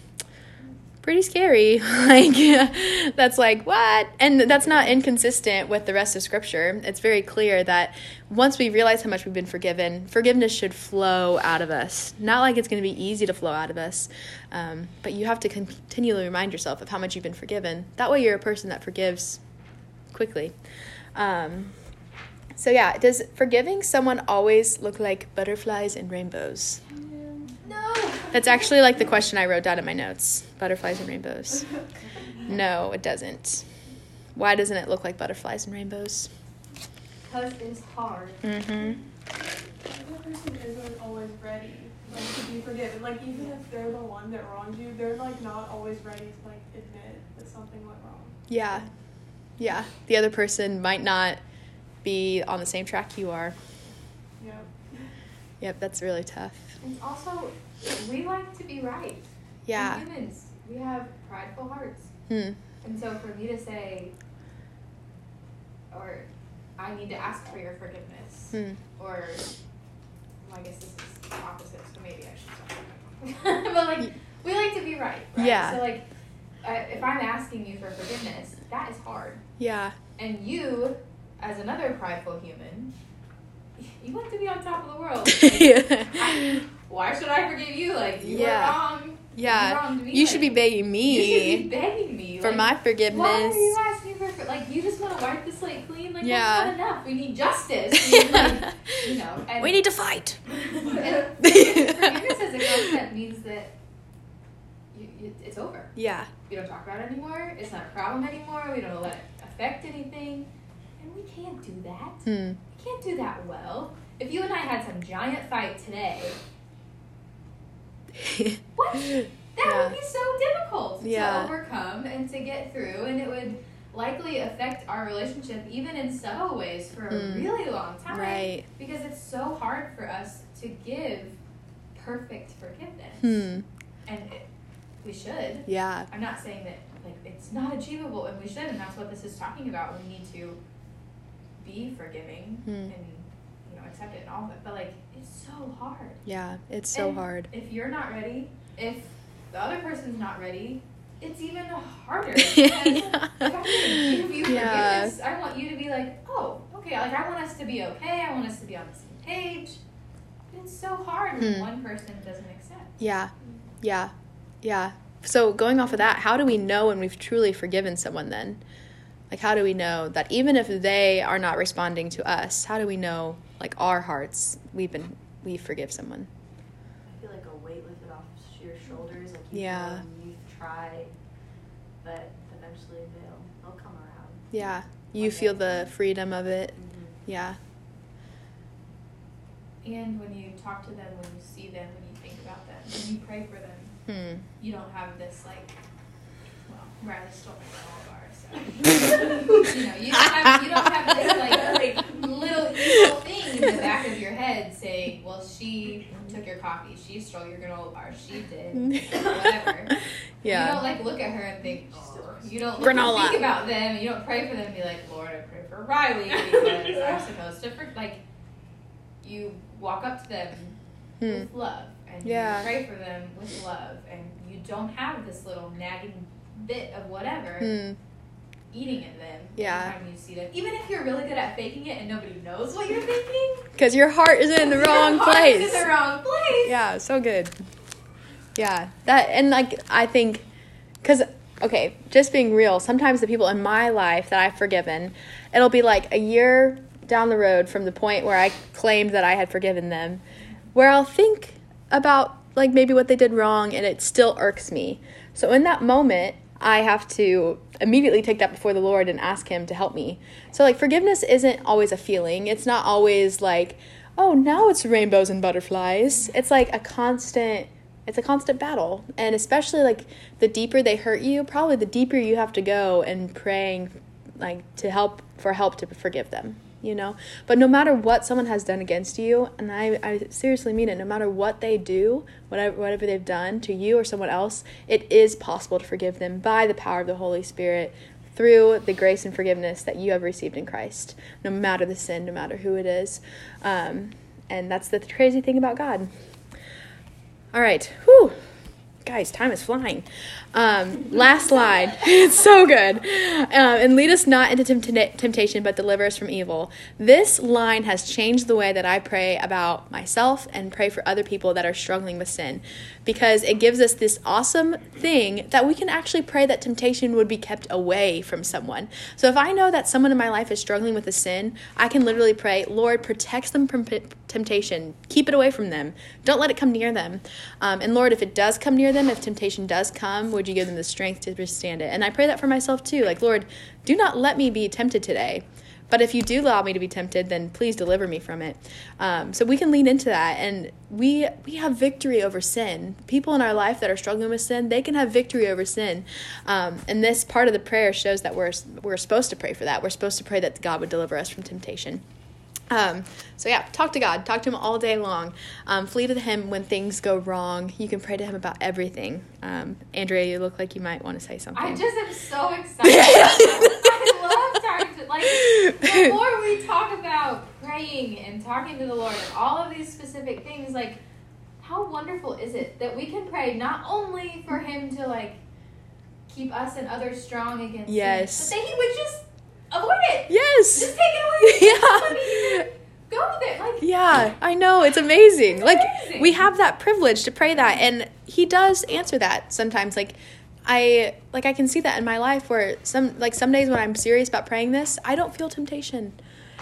pretty scary. [LAUGHS] like that's like what? And that's not inconsistent with the rest of scripture. It's very clear that once we realize how much we've been forgiven, forgiveness should flow out of us. Not like it's going to be easy to flow out of us, um, but you have to continually remind yourself of how much you've been forgiven. That way, you're a person that forgives quickly. Um, so yeah, does forgiving someone always look like butterflies and rainbows? No. That's actually like the question I wrote down in my notes butterflies and rainbows. No, it doesn't. Why doesn't it look like butterflies and rainbows? Because it's hard. Mm-hmm. The other person isn't always ready like, to be forgiven. Like even if they're the one that wronged you, they're like not always ready to like admit that something went wrong. Yeah. Yeah. The other person might not be on the same track you are. Yep. Yep, that's really tough. And also, we like to be right. Yeah. We're humans, we have prideful hearts. Hmm. And so for me to say, or I need to ask for your forgiveness, Hmm. or well, I guess this is the opposite, so maybe I should stop. [LAUGHS] but like, we like to be right, right? Yeah. So like, uh, if I'm asking you for forgiveness, that is hard. Yeah. And you, as another prideful human, you want to be on top of the world. [LAUGHS] Like, I, why should I forgive you? Like you Yeah. were wrong. Yeah. You should be begging You should me be begging me for like, my forgiveness. Why are you asking for for- like you just want to wipe the slate clean? Like Yeah. that's not enough. We need justice. [LAUGHS] We need, like, you know. And, We need to fight. and [LAUGHS] forgiveness as a concept means that you, you, it's over. Yeah. We don't talk about it anymore. It's not a problem anymore. We don't let it affect anything, and we can't do that. Hmm. We can't do that well. If you and I had some giant fight today, [LAUGHS] what? That Yeah. would be so difficult Yeah. to overcome and to get through, and it would likely affect our relationship even in subtle ways for a Mm. really long time. Right. Because it's so hard for us to give perfect forgiveness. Hmm. And it, we should. Yeah. I'm not saying that like it's not achievable and we should and that's what this is talking about. We need to be forgiving Hmm. and accept it and all of it. But like it's so hard. Yeah. It's so And hard. If you're not ready, if the other person's not ready, it's even harder. Yeah. [LAUGHS] Because if I'm give you Yeah. forgiveness, I want you to be like, oh, okay, like I want us to be okay, I want us to be on the same page. It's so hard when Hmm. one person doesn't accept. Yeah. Yeah. Yeah. So going off of that, how do we know when we've truly forgiven someone then? Like how do we know that even if they are not responding to us, how do we know like our hearts we've been we forgive someone? I feel like a weight lifted off your shoulders. Like you Yeah. you've tried, but eventually they'll they'll come around. Yeah. You feel the freedom of it. Yeah. And when you talk to them, when you see them, when you think about them, when you pray for them, Hmm. you don't have this like, well, Riley stole my ours, you know, you don't have you don't have this like, like little evil thing in the back of your head saying, well, she took your coffee, she stole your granola bar, she did whatever. Yeah. You don't like look at her and think, oh, you don't Granola. think about them. You don't pray for them and be like, Lord, I pray for Riley because [LAUGHS] I'm supposed to. For, like, you walk up to them Hmm. with love and Yeah. you pray for them with love, and you don't have this little nagging bit of whatever Hmm. Eating it then. Yeah. every time you see them. Even if you're really good at faking it and nobody knows what you're thinking, Because your heart is in the your wrong heart place. is in the wrong place. Yeah, so good. Yeah, that and like I think, because okay, just being real, sometimes the people in my life that I've forgiven, it'll be like a year down the road from the point where I claimed that I had forgiven them, where I'll think about like maybe what they did wrong and it still irks me. So in that moment, I have to immediately take that before the Lord and ask Him to help me. So, like, forgiveness isn't always a feeling. It's not always like, oh, now it's rainbows and butterflies. It's like a constant. It's a constant battle, and especially like the deeper they hurt you, probably the deeper you have to go and praying, like to help for help to forgive them. You know, but no matter what someone has done against you, and I, I seriously mean it, no matter what they do, whatever whatever they've done to you or someone else, it is possible to forgive them by the power of the Holy Spirit through the grace and forgiveness that you have received in Christ, no matter the sin, no matter who it is. Um, and that's the crazy thing about God. All right. Whew. Guys, time is flying. Um, last line. [LAUGHS] it's so good. Um, and lead us not into tempt- temptation, but deliver us from evil. This line has changed the way that I pray about myself and pray for other people that are struggling with sin because it gives us this awesome thing that we can actually pray that temptation would be kept away from someone. So if I know that someone in my life is struggling with a sin, I can literally pray, Lord, protect them from p- temptation. Keep it away from them. Don't let it come near them. Um, and Lord, if it does come near them, if temptation does come, would you give them the strength to withstand it? And I pray that for myself too. Like, Lord, do not let me be tempted today. But if you do allow me to be tempted, then please deliver me from it. Um, so we can lean into that, and we we have victory over sin. People in our life that are struggling with sin, they can have victory over sin. Um, and this part of the prayer shows that we're we're supposed to pray for that. We're supposed to pray that God would deliver us from temptation. Um, so yeah, talk to God. Talk to Him all day long. Um, flee to Him when things go wrong. You can pray to Him about everything. Um, Andrea, you look like you might want to say something. I just am so [LAUGHS] excited. I love talking to like the more we talk about praying and talking to the Lord and all of these specific things, like how wonderful is it that we can pray not only for Him to like keep us and others strong against Yes. sin, but that He would just avoid it. yes. Just take it away. [LAUGHS] Yeah. Go with it. Like Yeah, I know. It's amazing. It's like amazing. we have that privilege to pray that and he does answer that sometimes like I like I can see that in my life where some like some days when I'm serious about praying this, I don't feel temptation.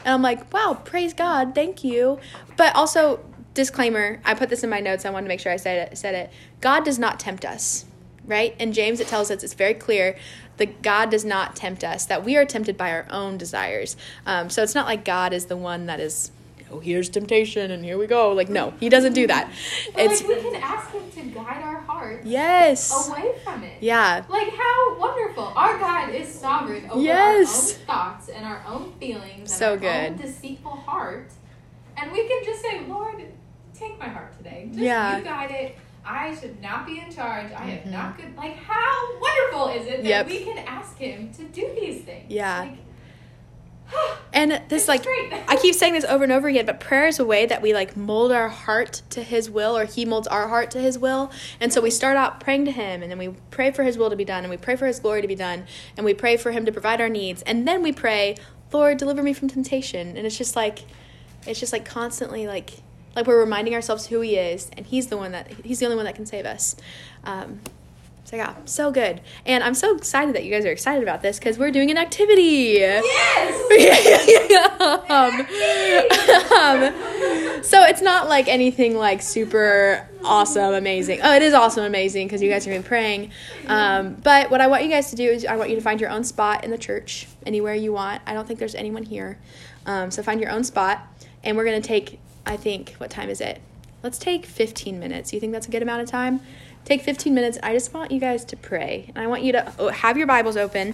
And I'm like, "Wow, praise God. Thank you." But also disclaimer, I put this in my notes. I wanted to make sure I said it, said it. God does not tempt us. Right? In James it tells us it's very clear that God does not tempt us, that we are tempted by our own desires. Um, so it's not like God is the one that is oh, here's temptation and here we go. Like, no, he doesn't do that. but It's like we can ask Him to guide our hearts yes. away from it. Yeah. Like how wonderful! Our God is sovereign over Yes. our own thoughts and our own feelings So and our own good. deceitful heart, and we can just say, "Lord, take my heart today. Just Yeah. you guide it. I should not be in charge. I am not mm-hmm. good. Like, how wonderful is it that Yep. we can ask Him to do these things? Yeah. Like, [SIGHS] And this like. I keep saying this over and over again, but prayer is a way that we like mold our heart to His will, or He molds our heart to His will. And so we mm-hmm. start out praying to Him, and then we pray for His will to be done, and we pray for His glory to be done, and we pray for Him to provide our needs, and then we pray, Lord, deliver me from temptation. And it's just like, it's just like constantly like, like we're reminding ourselves who He is, and He's the one that He's the only one that can save us. Um, so yeah, so good, and I'm so excited that you guys are excited about this because we're doing an activity. [LAUGHS] um, um, so it's not like anything like super awesome, amazing. Oh, it is awesome, amazing because you guys are gonna praying. Um, but what I want you guys to do is I want you to find your own spot in the church, anywhere you want. I don't think there's anyone here, um, so find your own spot, and we're gonna take. I think what time is it? Let's take 15 minutes. You think that's a good amount of time? Take 15 minutes. I just want you guys to pray, and I want you to oh, have your Bibles open.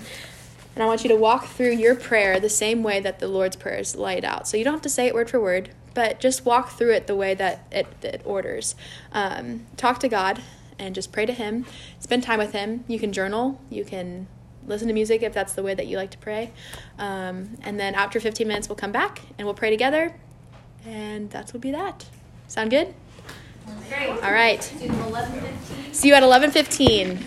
And I want you to walk through your prayer the same way that the Lord's Prayer is laid out. So you don't have to say it word for word, but just walk through it the way that it, it orders. Um, talk to God and just pray to Him. Spend time with Him. You can journal. You can listen to music if that's the way that you like to pray. Um, and then after 15 minutes, we'll come back and we'll pray together. And that will be that. Sound good? Great. All right. See you at 11:15.